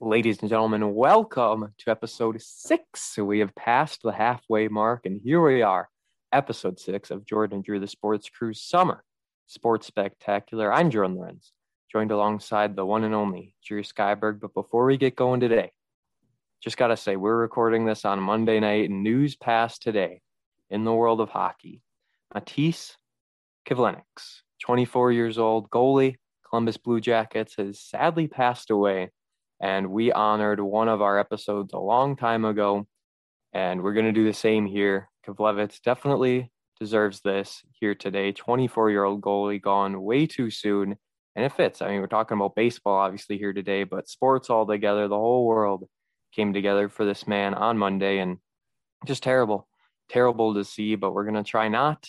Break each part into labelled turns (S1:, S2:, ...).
S1: Ladies and gentlemen, welcome to episode six. We have passed the halfway mark, and here we are, episode six of Jordan and Drew, the Sports Crew Summer Sports Spectacular. I'm Jordan Lorenz, joined alongside the one and only Drew Skyberg. But before we get going today, just got to say, we're recording this on Monday night, news passed today in the world of hockey. Matiss Kivlenieks, 24 years old, goalie, Columbus Blue Jackets, has sadly passed away and we honored one of our episodes a long time ago, and we're going to do the same here. Kivlevitz definitely deserves this here today. 24 year old goalie gone way too soon, and it fits. I mean, we're talking about baseball obviously here today, but sports all together, the whole world came together for this man on Monday, and just terrible, terrible to see. But we're going to try not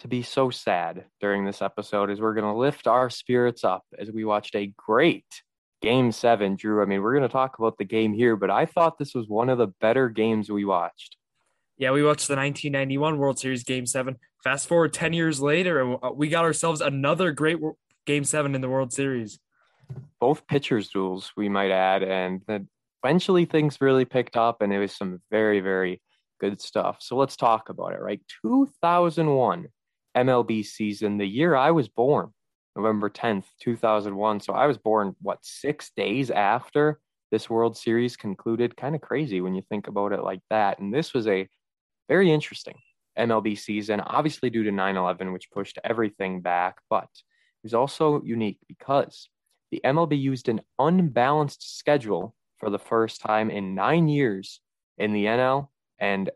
S1: to be so sad during this episode as we're going to lift our spirits up as we watched a great game seven, Drew. I mean, we're going to talk about the game here, but I thought this was one of the better games we watched.
S2: Yeah, we watched the 1991 World Series game seven. Fast forward 10 years later, and uh, we got ourselves another great game seven in the World Series.
S1: Both pitchers' duels, we might add. And eventually things really picked up, and it was some very, very good stuff. So let's talk about it, right? 2001 MLB season, the year I was born. November 10th, 2001. So I was born, what, six days after this World Series concluded? Kind of crazy when you think about it like that. And this was a very interesting MLB season, obviously due to 9 11, which pushed everything back. But it was also unique because the MLB used an unbalanced schedule for the first time in nine years in the NL and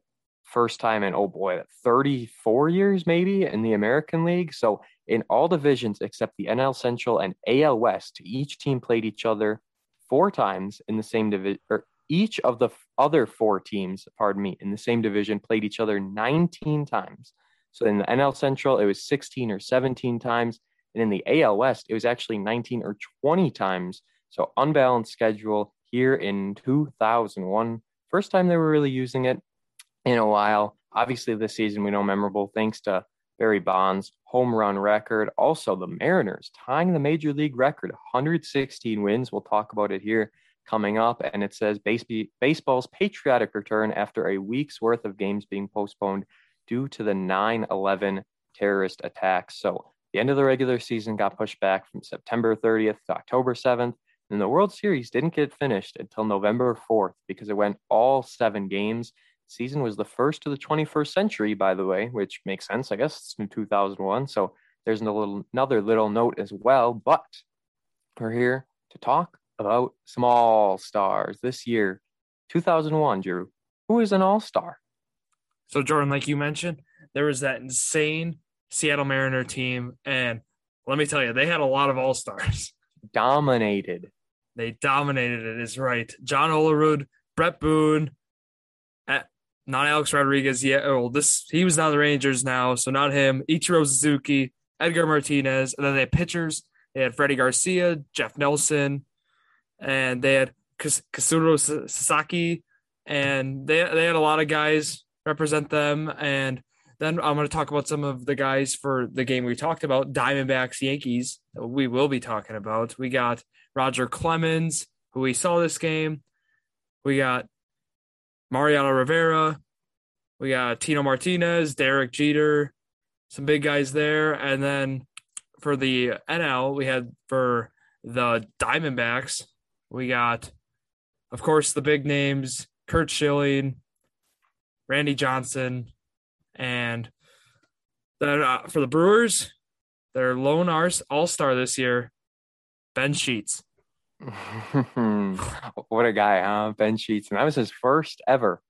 S1: first time in, oh boy, 34 years maybe in the American League. So in all divisions except the NL Central and AL West, each team played each other four times in the same division, or each of the other four teams, pardon me, in the same division played each other 19 times. So in the NL Central, it was 16 or 17 times. And in the AL West, it was actually 19 or 20 times. So unbalanced schedule here in 2001. First time they were really using it in a while. Obviously, this season we know memorable thanks to Barry Bonds home run record. Also, the Mariners tying the major league record, 116 wins. We'll talk about it here coming up. And it says baseball's patriotic return after a week's worth of games being postponed due to the 9 11 terrorist attacks. So, the end of the regular season got pushed back from September 30th to October 7th. And the World Series didn't get finished until November 4th because it went all seven games season was the first of the 21st century, by the way, which makes sense. I guess it's in 2001. So there's a little, another little note as well. But we're here to talk about small stars this year, 2001, Drew. Who is an all star?
S2: So, Jordan, like you mentioned, there was that insane Seattle Mariner team. And let me tell you, they had a lot of all stars.
S1: Dominated.
S2: They dominated it, is right. John Olerud, Bret Boone, not Alex Rodriguez yet. Oh, this he was not the Rangers now, so not him. Ichiro Suzuki, Edgar Martinez, and then they had pitchers. They had Freddie Garcia, Jeff Nelson, and they had Katsuro Sasaki, and they they had a lot of guys represent them. And then I'm going to talk about some of the guys for the game we talked about, Diamondbacks Yankees. We will be talking about. We got Roger Clemens, who we saw this game. We got Mariano Rivera. We got Tino Martinez, Derek Jeter, some big guys there. And then for the NL, we had for the Diamondbacks, we got, of course, the big names Curt Schilling, Randy Johnson, and then uh, for the Brewers, their lone all star this year, Ben Sheets.
S1: what a guy, huh? Ben Sheets. And that was his first ever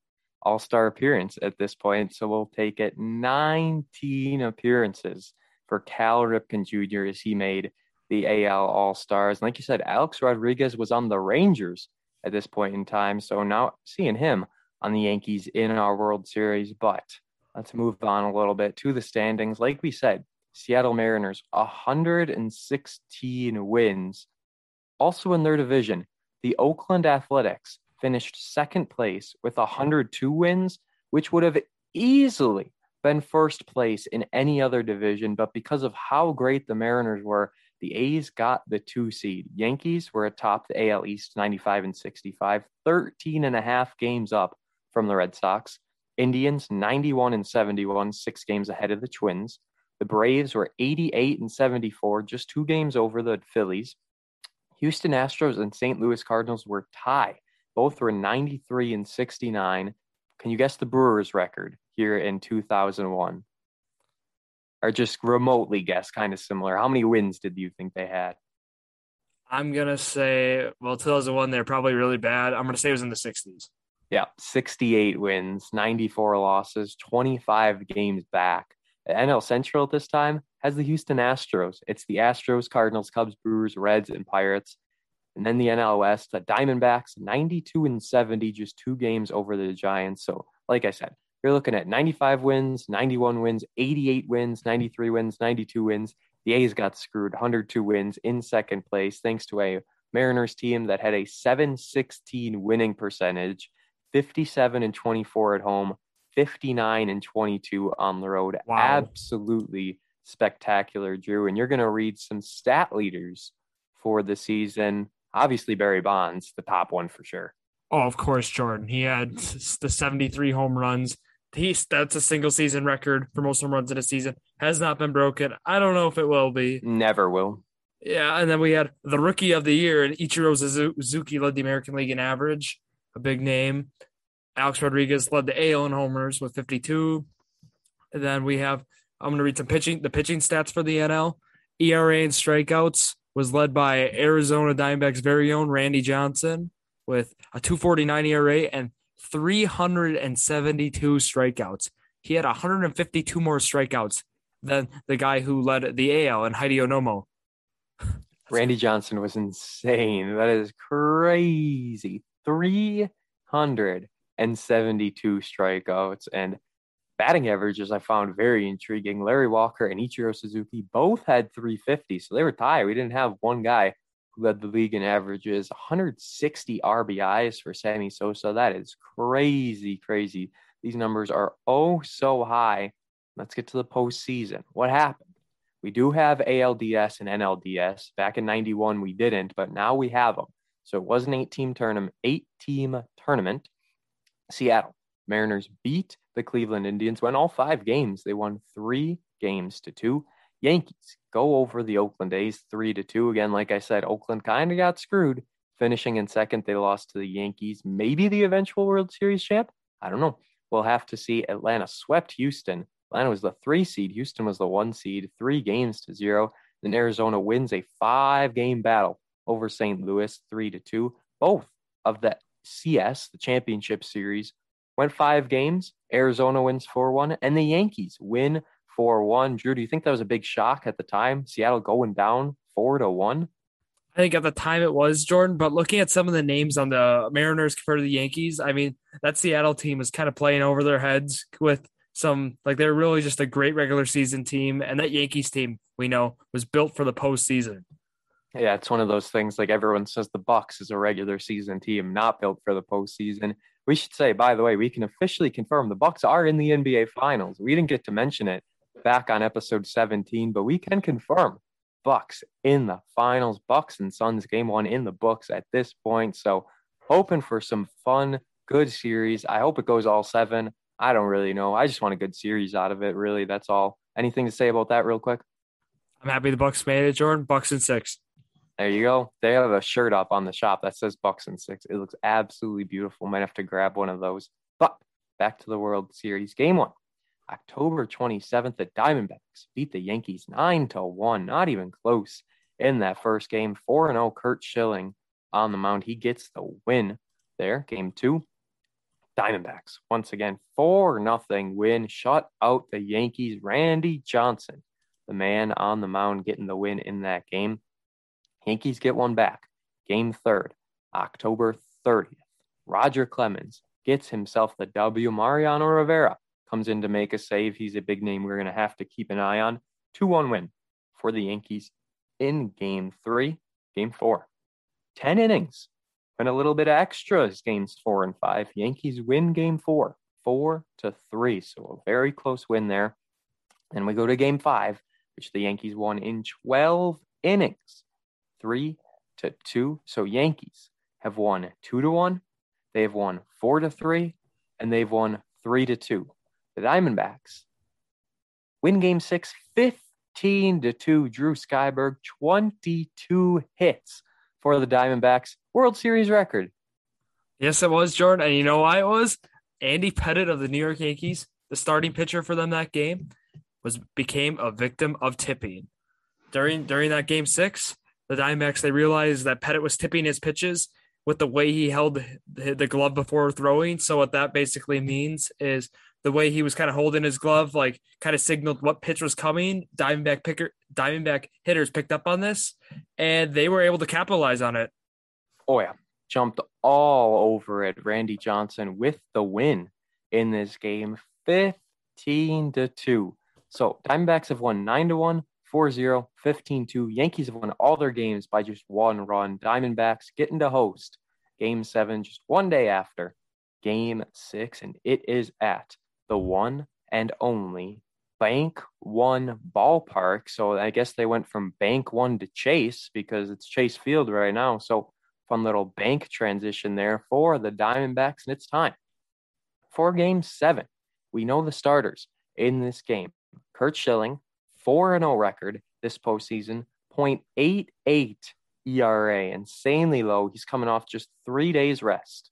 S1: All Star appearance at this point. So we'll take it 19 appearances for Cal Ripken Jr. as he made the AL All Stars. And Like you said, Alex Rodriguez was on the Rangers at this point in time. So now seeing him on the Yankees in our World Series. But let's move on a little bit to the standings. Like we said, Seattle Mariners, 116 wins also in their division, the Oakland Athletics finished second place with 102 wins, which would have easily been first place in any other division. But because of how great the Mariners were, The A's got the two seed. Yankees were atop the AL East 95 and 65, 13 and a half games up from the Red Sox. Indians 91 and 71, six games ahead of the Twins. The Braves were 88 and 74, just two games over the Phillies. Houston Astros and St. Louis Cardinals were tied. Both were 93 and 69. Can you guess the Brewers' record here in 2001? Or just remotely guess, kind of similar. How many wins did you think they had?
S2: I'm gonna say, well, 2001 they're probably really bad. I'm gonna say it was in the 60s.
S1: Yeah, 68 wins, 94 losses, 25 games back. NL Central at this time has the Houston Astros. It's the Astros, Cardinals, Cubs, Brewers, Reds, and Pirates. And then the NL West, the Diamondbacks, 92 and 70, just two games over the Giants. So, like I said, you're looking at 95 wins, 91 wins, 88 wins, 93 wins, 92 wins. The A's got screwed, 102 wins in second place, thanks to a Mariners team that had a 716 winning percentage, 57 and 24 at home, 59 and 22 on the road.
S2: Wow.
S1: Absolutely spectacular, Drew. And you're going to read some stat leaders for the season. Obviously, Barry Bonds, the top one for sure.
S2: Oh, of course, Jordan. He had the 73 home runs. He's that's a single season record for most home runs in a season. Has not been broken. I don't know if it will be.
S1: Never will.
S2: Yeah, and then we had the rookie of the year, and Ichiro Suzuki led the American League in average, a big name. Alex Rodriguez led the AL in homers with 52. And then we have I'm going to read some pitching the pitching stats for the NL. ERA and strikeouts was led by Arizona Diamondbacks' very own Randy Johnson with a 249 ERA and 372 strikeouts. He had 152 more strikeouts than the guy who led the AL and Hideo Nomo.
S1: Randy Johnson was insane. That is crazy. 372 strikeouts and batting averages I found very intriguing. Larry Walker and Ichiro Suzuki both had 350, so they were tied. We didn't have one guy who led the league in averages. 160 RBIs for Sammy Sosa. That is crazy, crazy. These numbers are oh so high. Let's get to the postseason. What happened? We do have ALDS and NLDS. Back in 91, we didn't, but now we have them. So it was an eight team tournament, eight team tournament. Seattle Mariners beat the Cleveland Indians, won all five games. They won three games to two. Yankees go over the Oakland A's three to two. Again, like I said, Oakland kind of got screwed. Finishing in second, they lost to the Yankees. Maybe the eventual World Series champ. I don't know. We'll have to see. Atlanta swept Houston. Atlanta was the three seed. Houston was the one seed. Three games to zero. Then Arizona wins a five game battle over St. Louis, three to two. Both of the CS, the championship series, went five games. Arizona wins 4 1, and the Yankees win 4 1. Drew, do you think that was a big shock at the time? Seattle going down 4 to 1?
S2: I think at the time it was Jordan, but looking at some of the names on the Mariners compared to the Yankees, I mean, that Seattle team was kind of playing over their heads with some, like, they're really just a great regular season team. And that Yankees team, we know, was built for the postseason.
S1: Yeah, it's one of those things like everyone says the Bucks is a regular season team, not built for the postseason. We should say, by the way, we can officially confirm the Bucks are in the NBA Finals. We didn't get to mention it back on episode 17, but we can confirm Bucks in the finals. Bucks and Suns game one in the books at this point. So hoping for some fun, good series. I hope it goes all seven. I don't really know. I just want a good series out of it. Really, that's all. Anything to say about that, real quick?
S2: I'm happy the Bucks made it, Jordan. Bucks and six.
S1: There you go. They have a shirt up on the shop that says Bucks and Six. It looks absolutely beautiful. Might have to grab one of those. But back to the World Series. Game one. October 27th, the Diamondbacks beat the Yankees 9 to 1. Not even close in that first game. 4 0 Curt Schilling on the mound. He gets the win there. Game two. Diamondbacks once again 4 nothing win. Shut out the Yankees. Randy Johnson, the man on the mound, getting the win in that game. Yankees get one back. Game third, October 30th. Roger Clemens gets himself the W. Mariano Rivera comes in to make a save. He's a big name we're going to have to keep an eye on. 2 1 win for the Yankees in game three. Game four, 10 innings and a little bit of extras games four and five. Yankees win game four, four to three. So a very close win there. And we go to game five, which the Yankees won in 12 innings, three to two. So Yankees have won two to one, they have won four to three, and they've won three to two. The Diamondbacks win game six 15 to 2. Drew Skyberg, 22 hits for the Diamondbacks. World Series record.
S2: Yes, it was, Jordan. And you know why it was? Andy Pettitte of the New York Yankees, the starting pitcher for them that game, was became a victim of tipping. During during that game six, the Diamondbacks they realized that Pettitte was tipping his pitches with the way he held the glove before throwing. So what that basically means is the way he was kind of holding his glove, like kind of signaled what pitch was coming. Diamondback picker, Diamondback hitters picked up on this, and they were able to capitalize on it.
S1: Oh yeah, jumped all over it. Randy Johnson with the win in this game, fifteen to two. So Diamondbacks have won nine to one, 4-0, 15-2. Yankees have won all their games by just one run. Diamondbacks getting to host game seven just one day after game six, and it is at the one and only Bank One ballpark. So I guess they went from Bank One to Chase because it's Chase Field right now. So fun little bank transition there for the Diamondbacks, and it's time for game seven. We know the starters in this game. Curt Schilling, 4 0 record this postseason, 0.88 ERA, insanely low. He's coming off just three days rest.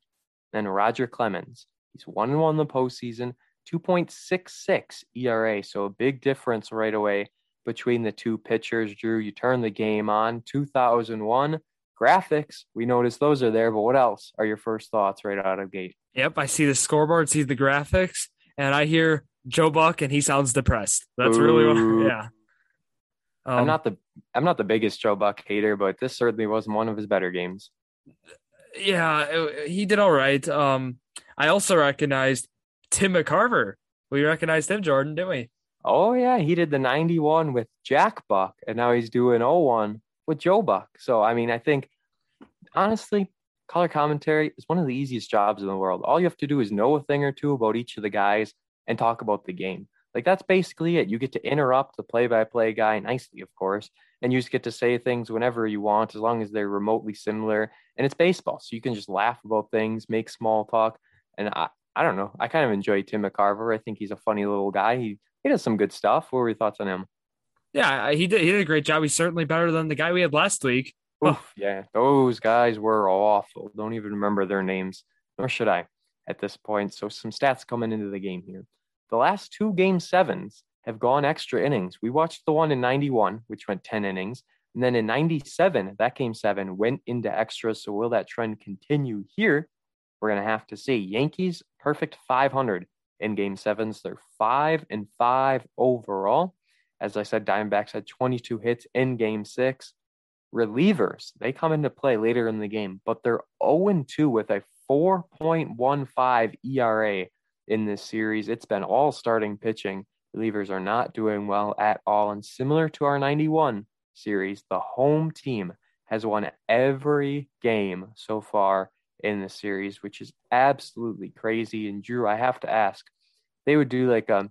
S1: Then Roger Clemens, he's 1 1 in the postseason, 2.66 ERA. So a big difference right away between the two pitchers. Drew, you turn the game on, 2001 graphics. We noticed those are there, but what else are your first thoughts right out of gate?
S2: Yep, I see the scoreboard, see the graphics, and I hear Joe Buck, and he sounds depressed. That's Ooh. really what, yeah.
S1: Um, I'm not the I'm not the biggest Joe Buck hater, but this certainly wasn't one of his better games.
S2: Yeah, he did all right. Um, I also recognized Tim McCarver. We recognized him, Jordan, didn't we?
S1: Oh yeah, he did the 91 with Jack Buck, and now he's doing 01 with Joe Buck. So I mean, I think honestly, color commentary is one of the easiest jobs in the world. All you have to do is know a thing or two about each of the guys and talk about the game. Like that's basically it. You get to interrupt the play-by-play guy nicely, of course, and you just get to say things whenever you want, as long as they're remotely similar. And it's baseball, so you can just laugh about things, make small talk. And I, I don't know. I kind of enjoy Tim McCarver. I think he's a funny little guy. He he does some good stuff. What were your thoughts on him?
S2: Yeah, he did. He did a great job. He's certainly better than the guy we had last week.
S1: Oof, yeah, those guys were awful. Don't even remember their names, nor should I at this point. So some stats coming into the game here. The last two game sevens have gone extra innings. We watched the one in 91, which went 10 innings. And then in 97, that game seven went into extras. So will that trend continue here? We're going to have to see. Yankees, perfect 500 in game sevens. They're five and five overall. As I said, Diamondbacks had 22 hits in game six. Relievers, they come into play later in the game, but they're 0 2 with a 4.15 ERA in this series. It's been all starting pitching. Relievers are not doing well at all. And similar to our 91 series, the home team has won every game so far in the series, which is absolutely crazy. And Drew, I have to ask, they would do like a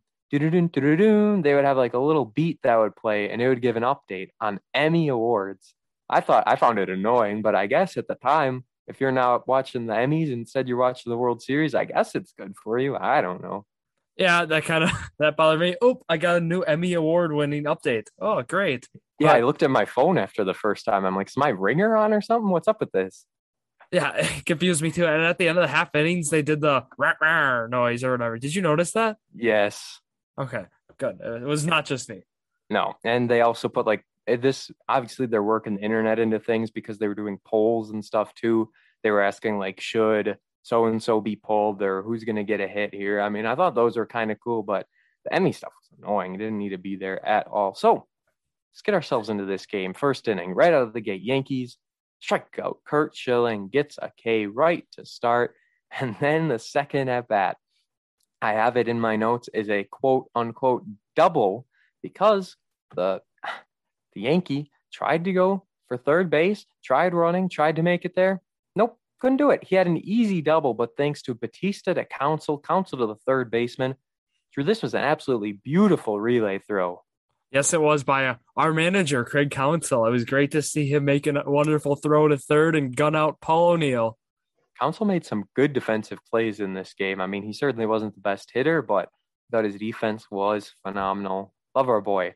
S1: they would have like a little beat that would play and it would give an update on Emmy awards. I thought I found it annoying, but I guess at the time, if you're now watching the Emmys instead you're watching the World Series, I guess it's good for you. I don't know.
S2: Yeah, that kind of that bothered me. Oh, I got a new Emmy award winning update. Oh, great.
S1: Yeah, but, I looked at my phone after the first time. I'm like, is my ringer on or something? What's up with this?
S2: Yeah, it confused me too. And at the end of the half innings, they did the rah, rah noise or whatever. Did you notice that?
S1: Yes.
S2: Okay, good. It was not just me.
S1: No, and they also put like Eh, this. Obviously, they're working the internet into things because they were doing polls and stuff too. They were asking like, should so and so be pulled or who's going to get a hit here? I mean, I thought those were kind of cool, but the Emmy stuff was annoying. It didn't need to be there at all. So let's get ourselves into this game. First inning, right out of the gate, Yankees strikeout. Curt Schilling gets a K right to start. And then the second at bat, I have it in my notes is a quote unquote double because the the Yankee tried to go for third base, tried running, tried to make it there. Nope, couldn't do it. He had an easy double, but thanks to Bautista to Counsell, Counsell to the third baseman. Drew, this was an absolutely beautiful relay throw.
S2: Yes, it was by uh, our manager, Craig Counsell. It was great to see him making a wonderful throw to third and gun out Paul O'Neill.
S1: Counsell made some good defensive plays in this game. I mean, he certainly wasn't the best hitter, but I thought his defense was phenomenal. Love our boy,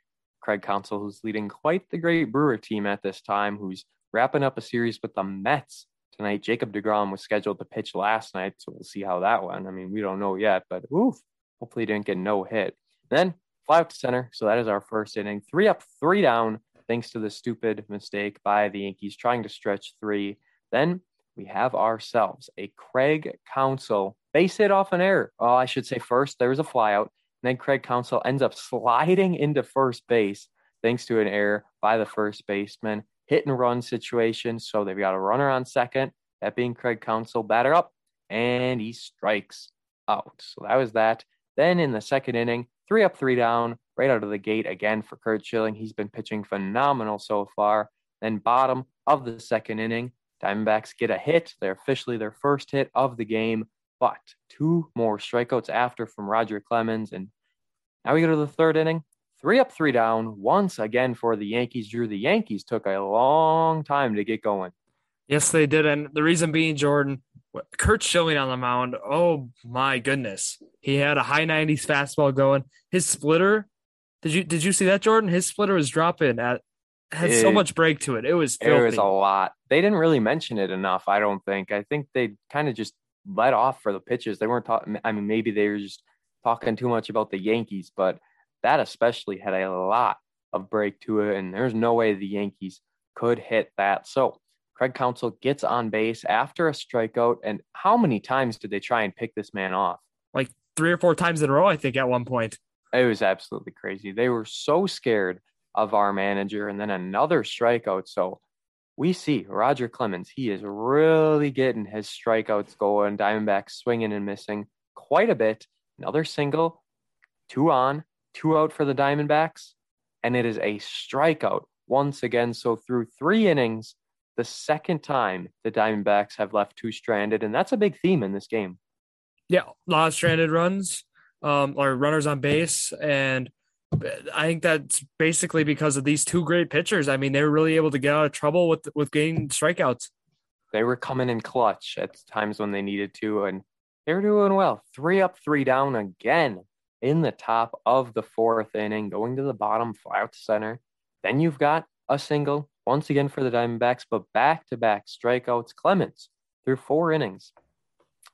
S1: Craig Counsell, who's leading quite the great Brewer team at this time, who's wrapping up a series with the Mets tonight. Jacob DeGrom was scheduled to pitch last night, so we'll see how that went. I mean, we don't know yet, but oof, hopefully didn't get no hit. Then fly out to center. So that is our first inning. Three up, three down, thanks to the stupid mistake by the Yankees trying to stretch three. Then we have ourselves a Craig Counsell base hit off an error. Oh, I should say first there was a flyout. And then Craig Counsell ends up sliding into first base thanks to an error by the first baseman. Hit and run situation. So they've got a runner on second, that being Craig Counsell, batter up, and he strikes out. So that was that. Then in the second inning, three up, three down, right out of the gate again for Curt Schilling. He's been pitching phenomenal so far. Then bottom of the second inning, Diamondbacks get a hit. They're officially their first hit of the game, but two more strikeouts after from Roger Clemens. And now we go to the third inning. Three up, three down, once again for the Yankees. Drew, the Yankees took a long time to get going.
S2: Yes, they did. And the reason being, Jordan, Curt Schilling on the mound. Oh my goodness. He had a high 90s fastball going. His splitter, did you did you see that, Jordan? His splitter was dropping at had it, so much break to it. It was filthy.
S1: It was a lot. They didn't really mention it enough, I don't think. I think they kind of just let off for the pitches. They weren't talking I mean, maybe they were just talking too much about the Yankees, but that especially had a lot of break to it, and there's no way the Yankees could hit that. So Craig Counsell gets on base after a strikeout. And how many times did they try and pick this man off?
S2: Like three or four times in a row, I think, at one point.
S1: It was absolutely crazy. They were so scared of our manager and then another strikeout. So we see Roger Clemens. He is really getting his strikeouts going. Diamondbacks swinging and missing quite a bit. Another single, two on, two out for the Diamondbacks. And it is a strikeout once again. So through three innings, the second time the Diamondbacks have left two stranded, and that's a big theme in this game.
S2: Yeah, a lot of stranded runs, um, or runners on base, and I think that's basically because of these two great pitchers. I mean, they were really able to get out of trouble with with getting strikeouts.
S1: They were coming in clutch at times when they needed to, and they were doing well. Three up, three down again in the top of the fourth inning, going to the bottom, fly out to center. Then you've got a single once again for the Diamondbacks, but back to back strikeouts. Clemens through four innings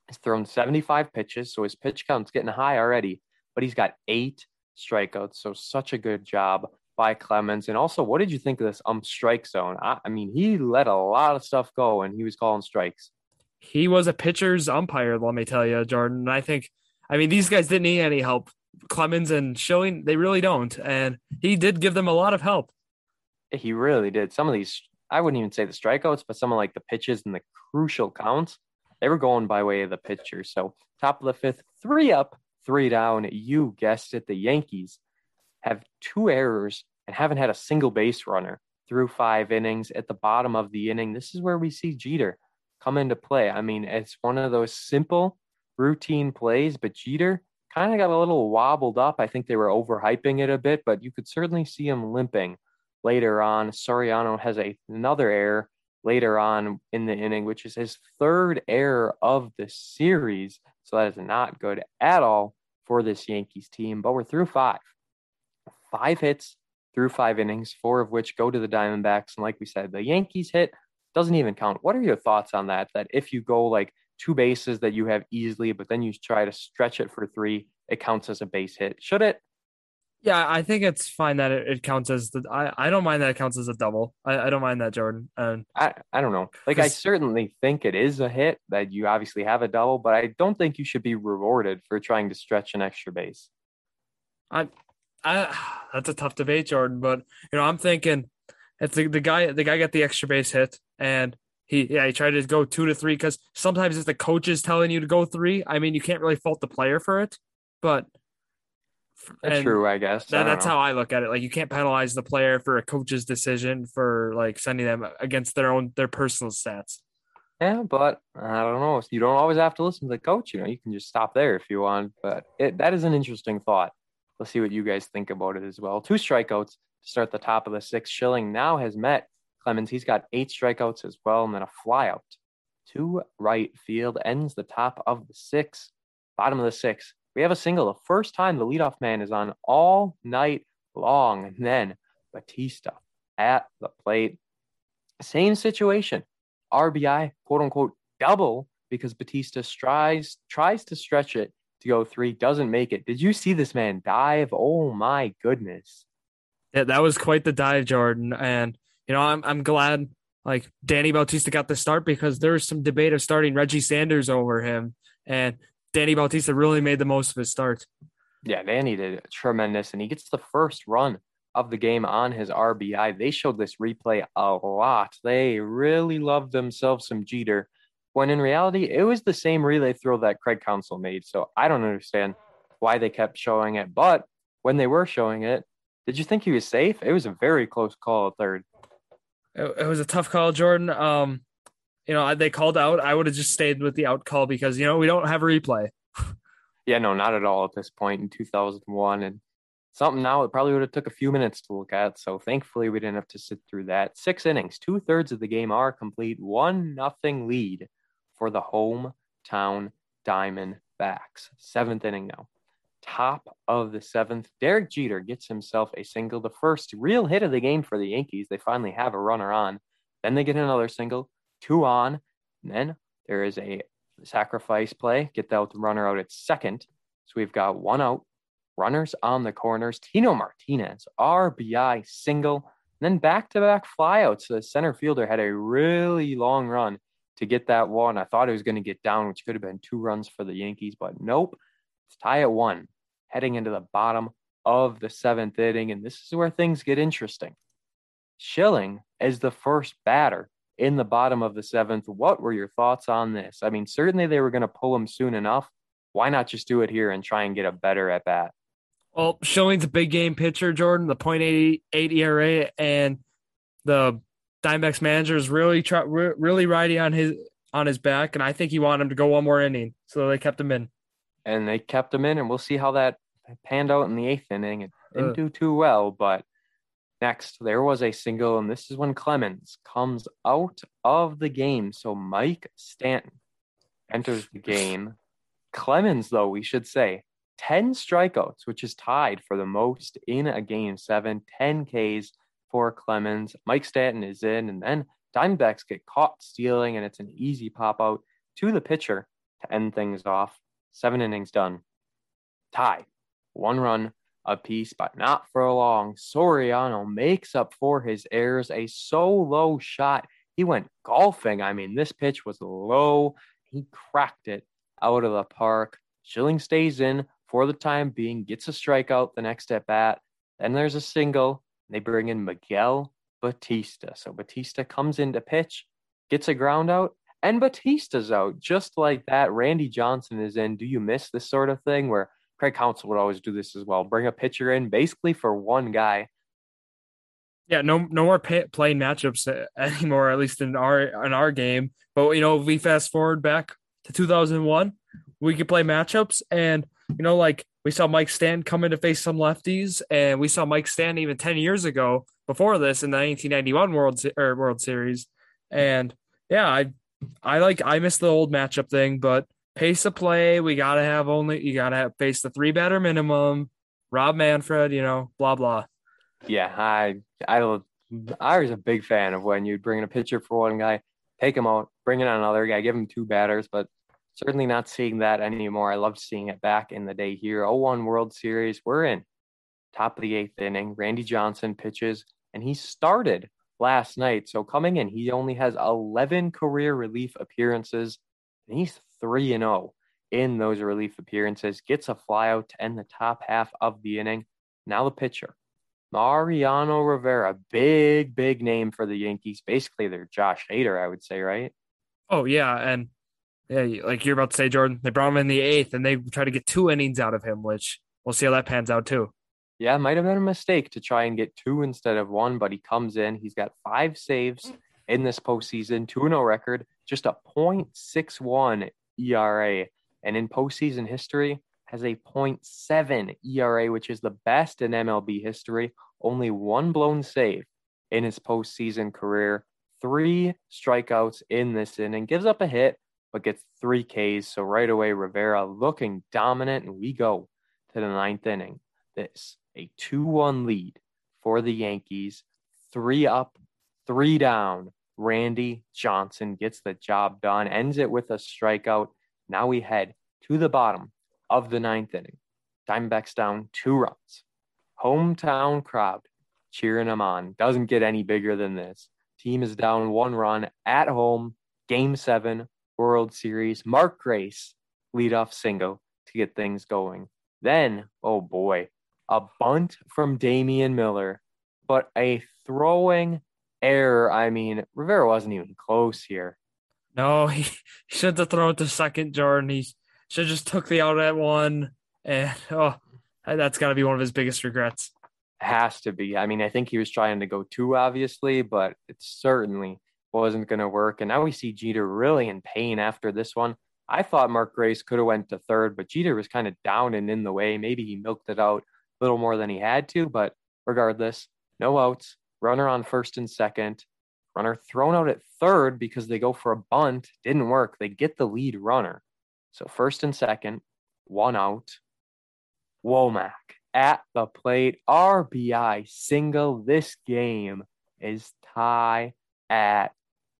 S1: has thrown 75 pitches, so his pitch count's getting high already, but he's got eight strikeouts. So, such a good job by Clemens. And also, what did you think of this um strike zone? I, I mean, he let a lot of stuff go and he was calling strikes.
S2: He was a pitcher's umpire, let me tell you, Jordan. And I think, I mean, these guys didn't need any help. Clemens and Schilling, they really don't. And he did give them a lot of help.
S1: He really did. Some of these, I wouldn't even say the strikeouts, but some of like the pitches and the crucial counts, they were going by way of the pitcher. So top of the fifth, three up, three down. You guessed it. The Yankees have two errors and haven't had a single base runner through five innings. At the bottom of the inning, this is where we see Jeter come into play. I mean, it's one of those simple routine plays, but Jeter kind of got a little wobbled up. I think they were overhyping it a bit, but you could certainly see him limping later on. Soriano has a, another error later on in the inning, which is his third error of the series. So that is not good at all for this Yankees team. But we're through five. Five hits through five innings, four of which go to the Diamondbacks. And like we said, the Yankees hit doesn't even count. What are your thoughts on that? That if you go like two bases that you have easily, but then you try to stretch it for three, it counts as a base hit. Should it?
S2: Yeah, I think it's fine that it, it counts as the. I, I don't mind that it counts as a double. I, I don't mind that, Jordan. And
S1: I, I don't know. Like I certainly think it is a hit that you obviously have a double, but I don't think you should be rewarded for trying to stretch an extra base.
S2: I, I that's a tough debate, Jordan. But you know, I'm thinking if the, the guy the guy got the extra base hit and he yeah he tried to go two to three because sometimes if the coach is telling you to go three, I mean you can't really fault the player for it, but
S1: and true, I guess.
S2: That,
S1: I
S2: that's
S1: know.
S2: how I look at it. Like you can't penalize the player for a coach's decision for like sending them against their own their personal stats.
S1: Yeah, but I don't know. You don't always have to listen to the coach. You know, you can just stop there if you want. But it, that is an interesting thought. Let's see what you guys think about it as well. Two strikeouts to start the top of the sixth. Schilling now has met Clemens. He's got eight strikeouts as well, and then a flyout to right field ends the top of the sixth. Bottom of the sixth, we have a single. The first time the leadoff man is on all night long. And then Bautista at the plate. Same situation. RBI, quote unquote, double because Bautista tries tries to stretch it to go three, doesn't make it. Did you see this man dive? Oh my goodness.
S2: Yeah, that was quite the dive, Jordan. And you know, I'm I'm glad like Danny Bautista got the start because there was some debate of starting Reggie Sanders over him. And Danny Bautista really made the most of his start.
S1: Yeah, Danny did tremendous, and he gets the first run of the game on his RBI. They showed this replay a lot. They really loved themselves some Jeter, when in reality, it was the same relay throw that Craig Counsell made. So I don't understand why they kept showing it. But when they were showing it, did you think he was safe? It was a very close call at third.
S2: It, it was a tough call, Jordan. Um, you know, they called out. I would have just stayed with the out call because you know we don't have a replay.
S1: yeah, no, not at all at this point in 2001, and something now it probably would have took a few minutes to look at. So thankfully we didn't have to sit through that. Six innings, two thirds of the game are complete. One nothing lead for the hometown Diamondbacks. Seventh inning now. Top of the seventh, Derek Jeter gets himself a single, the first real hit of the game for the Yankees. They finally have a runner on. Then they get another single two on. And then there is a sacrifice play, get the runner out at second. So we've got one out, runners on the corners. Tino Martinez, RBI single, then back to back flyouts. The center fielder had a really long run to get that one. I thought it was going to get down, which could have been two runs for the Yankees, but nope. It's tie at one, heading into the bottom of the seventh inning. And this is where things get interesting. Schilling is the first batter in the bottom of the seventh. What were your thoughts on this? I mean, certainly they were going to pull him soon enough. Why not just do it here and try and get a better at bat?
S2: Well, Schilling's a big game pitcher, Jordan, the .88 ERA, and the Diamondbacks manager is really try, really riding on his on his back, and I think he wanted him to go one more inning, so they kept him in.
S1: And they kept him in, and we'll see how that panned out in the eighth inning. It didn't uh, do too well, but Next, there was a single, and this is when Clemens comes out of the game. So Mike Stanton enters the game. Clemens, though, we should say, 10 strikeouts, which is tied for the most in a game seven, 10 Ks for Clemens. Mike Stanton is in, and then Diamondbacks get caught stealing, and it's an easy pop out to the pitcher to end things off. Seven innings done. Tie. One run a piece, but not for long. Soriano makes up for his errors. A solo shot. He went golfing. I mean, this pitch was low. He cracked it out of the park. Schilling stays in for the time being, gets a strikeout the next at bat. Then there's a single. They bring in Miguel Batista. So Batista comes in to pitch, gets a ground out, and Batista's out. Just like that, Randy Johnson is in. Do you miss this sort of thing where Craig Counsell would always do this as well. Bring a pitcher in basically for one guy.
S2: Yeah, no, no more pay, playing matchups uh, anymore. At least in our in our game. But you know, we fast forward back to 2001, we could play matchups, and you know, like we saw Mike Stanton come in to face some lefties, and we saw Mike Stanton even 10 years ago before this in the 1991 World or World Series. And yeah, I I like I miss the old matchup thing, but pace of play. We gotta have only you gotta have face the three batter minimum. Rob Manfred, you know, blah blah.
S1: Yeah, I I I was a big fan of when you'd bring in a pitcher for one guy, take him out, bring in another guy, give him two batters, but certainly not seeing that anymore. I loved seeing it back in the day here. 01 World Series, we're in top of the eighth inning. Randy Johnson pitches, and he started last night. So coming in, he only has 11 career relief appearances, and he's 3 and 0 in those relief appearances, gets a flyout to end the top half of the inning. Now the pitcher, Mariano Rivera, big, big name for the Yankees. Basically, they're Josh Hader, I would say, right?
S2: Oh, yeah. And yeah, like you're about to say, Jordan, they brought him in the eighth and they try to get two innings out of him, which we'll see how that pans out too.
S1: Yeah, might have been a mistake to try and get two instead of one, but he comes in. He's got five saves in this postseason, 2 0 record, just a 0.61 ERA. And in postseason history, has a 0.7 ERA, which is the best in MLB history. Only one blown save in his postseason career. Three strikeouts in this inning, gives up a hit, but gets three Ks. So right away, Rivera looking dominant, and we go to the ninth inning. This a 2 1 lead for the Yankees. Three up, three down. Randy Johnson gets the job done, ends it with a strikeout. Now we head to the bottom of the ninth inning. Diamondbacks down two runs. Hometown crowd cheering them on. Doesn't get any bigger than this. Team is down one run at home. Game seven, World Series. Mark Grace leadoff single to get things going. Then, oh boy, a bunt from Damian Miller, but a throwing error. I mean, Rivera wasn't even close here.
S2: No, he should have thrown it to second, Jordan. He should have just took the out at one, and oh, that's got to be one of his biggest regrets.
S1: Has to be. I mean, I think he was trying to go too obviously, but it certainly wasn't going to work. And now we see Jeter really in pain after this one. I thought Mark Grace could have went to third, but Jeter was kind of down and in the way. Maybe he milked it out a little more than he had to, but regardless, no outs, runner on first and second, runner thrown out at third because they go for a bunt, didn't work. They get the lead runner. So first and second, one out. Womack at the plate, RBI single. This game is tie at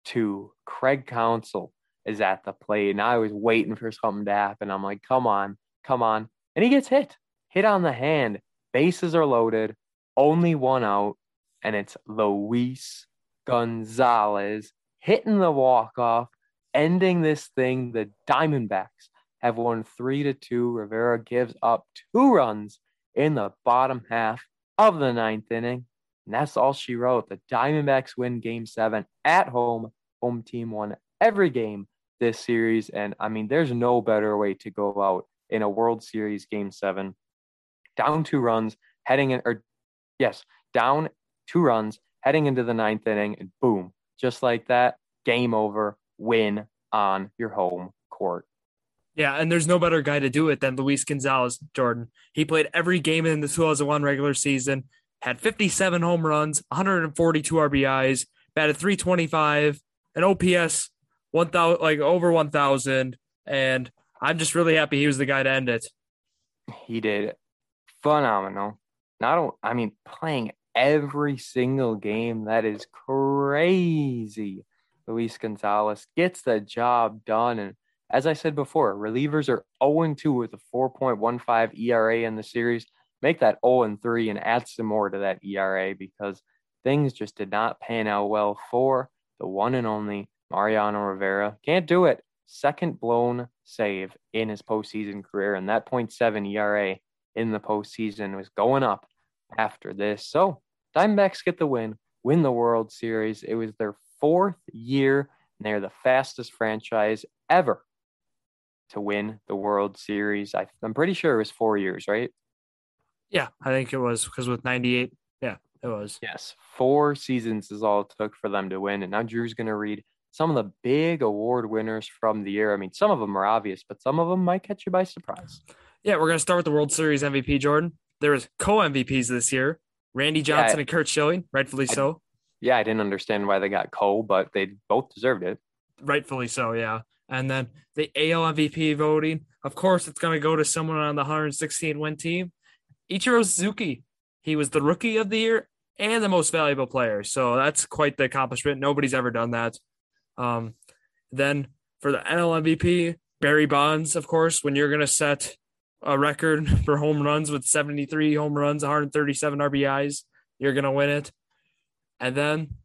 S1: two. Craig Counsell is at the plate, and I was waiting for something to happen. I'm like, come on, come on. And he gets hit, hit on the hand. Bases are loaded, only one out and it's Luis Gonzalez hitting the walk off, ending this thing. The Diamondbacks have won three to two. Rivera gives up two runs in the bottom half of the ninth inning. And that's all she wrote. The Diamondbacks win game seven at home. Home team won every game this series. And I mean, there's no better way to go out in a World Series game seven. Down two runs, heading in, or yes, down two runs heading into the ninth inning, and boom, just like that, game over, win on your home court.
S2: Yeah, and there's no better guy to do it than Luis Gonzalez, Jordan. He played every game in the 2001 regular season, had 57 home runs, 142 RBIs, batted 325, an OPS 1000 like over 1000 and I'm just really happy he was the guy to end it.
S1: He did phenomenal. Not I mean playing every single game. That is crazy. Luis Gonzalez gets the job done. And as I said before, relievers are 0 2 with a 4.15 ERA in the series. Make that 0 3 and add some more to that ERA because things just did not pan out well for the one and only Mariano Rivera. Can't do it. Second blown save in his postseason career, and that 0.7 ERA in the postseason was going up after this. So Diamondbacks get the win, win the World Series. It was their fourth year, and they're the fastest franchise ever to win the World Series. I, am pretty sure it was four years, right?
S2: Yeah, I think it was because with 98, yeah, it was.
S1: Yes, four seasons is all it took for them to win. And now Drew's going to read some of the big award winners from the year. I mean, some of them are obvious, but some of them might catch you by surprise.
S2: Yeah, we're going to start with the World Series MVP, Jordan. There was co MVPs this year. Randy Johnson yeah, and Curt Schilling, rightfully
S1: I,
S2: so.
S1: Yeah, I didn't understand why they got co, but they both deserved it.
S2: Rightfully so, yeah. And then the AL MVP voting, of course, it's going to go to someone on the 116 win team. Ichiro Suzuki, he was the rookie of the year and the most valuable player. So that's quite the accomplishment. Nobody's ever done that. Um, then for the NL MVP, Barry Bonds, of course, when you're going to set a record for home runs with 73 home runs, 137 RBIs, you're going to win it. And then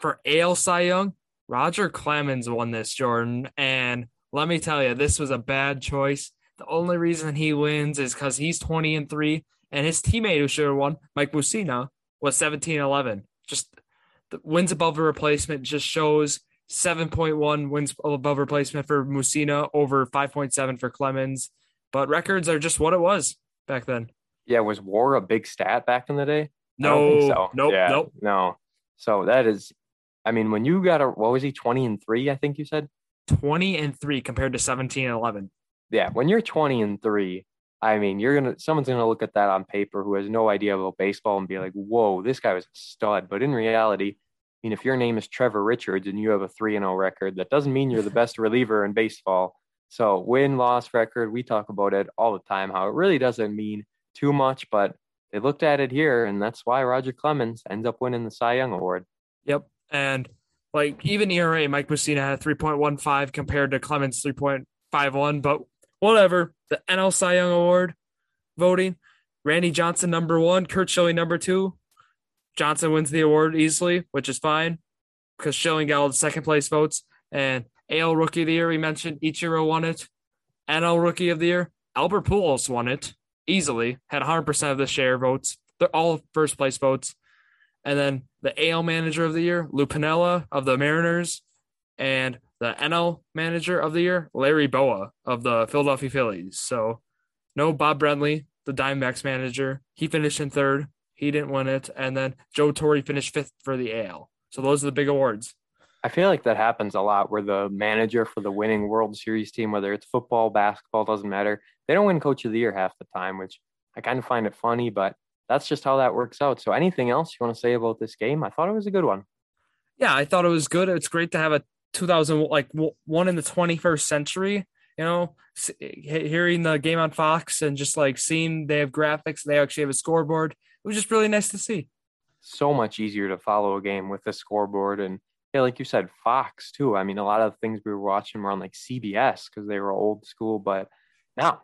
S2: for AL Cy Young, Roger Clemens won this, Jordan. And let me tell you, this was a bad choice. The only reason he wins is because he's 20 and 3, and his teammate who should have won, Mike Mussina, was 17 11. Just the wins above the replacement just shows 7.1 wins above replacement for Mussina over 5.7 for Clemens but records are just what it was back then.
S1: Yeah, was war a big stat back in the day?
S2: No, so. nope,
S1: yeah,
S2: nope,
S1: no. So that is, I mean, when you got a what was he twenty and three? I think you said
S2: twenty and three compared to seventeen and eleven.
S1: Yeah, when you're twenty and three, I mean, you're gonna someone's gonna look at that on paper who has no idea about baseball and be like, "Whoa, this guy was a stud." But in reality, I mean, if your name is Trevor Richards and you have a three and zero record, that doesn't mean you're the best reliever in baseball. So win loss record, we talk about it all the time. How it really doesn't mean too much, but they looked at it here, and that's why Roger Clemens ends up winning the Cy Young Award.
S2: Yep, and like even ERA, Mike Mussina had one five compared to Clemens three point five one, but whatever. The NL Cy Young Award voting, Randy Johnson number one, Curt Schilling number two, Johnson wins the award easily, which is fine because Schilling got all the second place votes. And AL Rookie of the Year, we mentioned Ichiro won it. NL Rookie of the Year, Albert Pujols won it easily, had 100% of the share votes. They're all first place votes. And then the AL Manager of the Year, Lou Piniella of the Mariners, and the NL Manager of the Year, Larry Bowa of the Philadelphia Phillies. So no Bob Brenly, the Diamondbacks manager. He finished in third. He didn't win it. And then Joe Torre finished fifth for the AL. So those are the big awards.
S1: I feel like that happens a lot where the manager for the winning World Series team, whether it's football, basketball, doesn't matter, they don't win coach of the year half the time, which I kind of find it funny, but that's just how that works out. So anything else you want to say about this game? I thought it was a good one.
S2: Yeah, I thought it was good. It's great to have a 2000 like one in the 21st century you know, hearing the game on Fox and just like seeing they have graphics, they actually have a scoreboard. It was just really nice to see.
S1: So much easier to follow a game with a scoreboard and yeah, like you said, Fox too. I mean, a lot of things we were watching were on like CBS because they were old school. But now,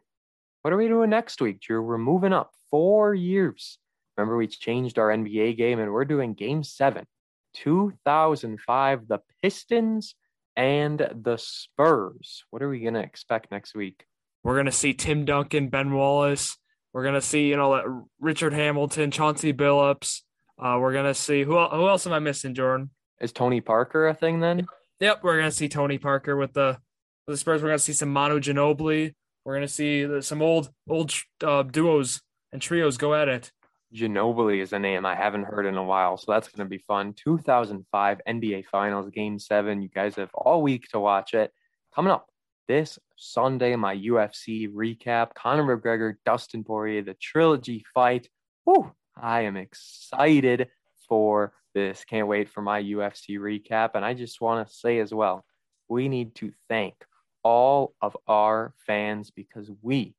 S1: what are we doing next week, Drew? We're moving up four years. Remember, we changed our NBA game and we're doing game seven, 2005. The Pistons and the Spurs. What are we going to expect next week?
S2: We're going to see Tim Duncan, Ben Wallace. We're going to see, you know, Richard Hamilton, Chauncey Billups. Uh, we're going to see who, who else am I missing, Jordan?
S1: Is Tony Parker a thing then?
S2: Yep, we're going to see Tony Parker with the with the Spurs. We're going to see some Manu Ginobili. We're going to see some old old uh, duos and trios go at it.
S1: Ginobili is a name I haven't heard in a while, so that's going to be fun. 2005 NBA Finals, Game 7. You guys have all week to watch it. Coming up this Sunday, my UFC recap Conor McGregor, Dustin Poirier, the trilogy fight. Woo! I am excited for this. Can't wait for my UFC recap. And I just want to say as well, we need to thank all of our fans because we,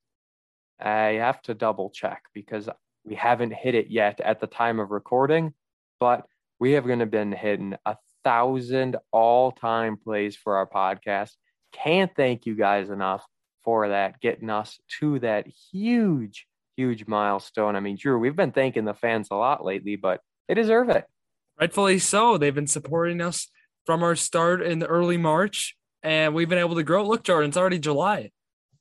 S1: I have to double check because we haven't hit it yet at the time of recording, but we have going to been hitting a thousand all time plays for our podcast. Can't thank you guys enough for that, getting us to that huge, huge milestone. I mean, Drew, we've been thanking the fans a lot lately, but they deserve it.
S2: Rightfully so. They've been supporting us from our start in the early March, and we've been able to grow. Look, Jordan, it's already July.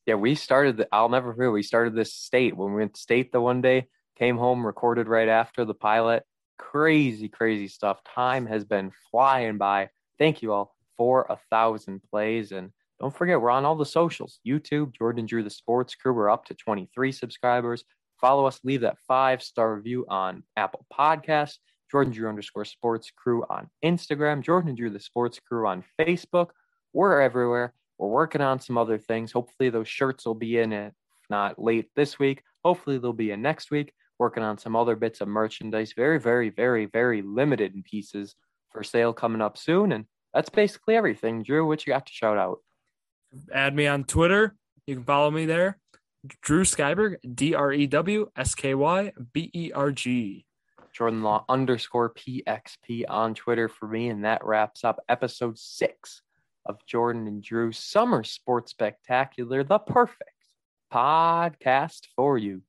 S1: Yeah, we started. The, I'll never forget. We started this state when we went to state the one day came home, recorded right after the pilot. Crazy, crazy stuff. Time has been flying by. Thank you all for a thousand plays. And don't forget, we're on all the socials YouTube, Jordan Drew, the sports crew. We're up to 23 subscribers. Follow us, leave that five star review on Apple Podcasts. Jordan Drew underscore sports crew on Instagram, Jordan Drew, the sports crew on Facebook. We're everywhere. We're working on some other things. Hopefully, those shirts will be in it, if not late this week. Hopefully, they'll be in next week working on some other bits of merchandise. Very, very, very, very limited in pieces for sale coming up soon. And that's basically everything. Drew, what you got to shout out?
S2: Add me on Twitter. You can follow me there. Drew Skyberg, D R E W S K Y B E R G.
S1: Jordan Law underscore PXP on Twitter for me. And that wraps up episode six of Jordan and Drew Summer Sports Spectacular, the perfect podcast for you.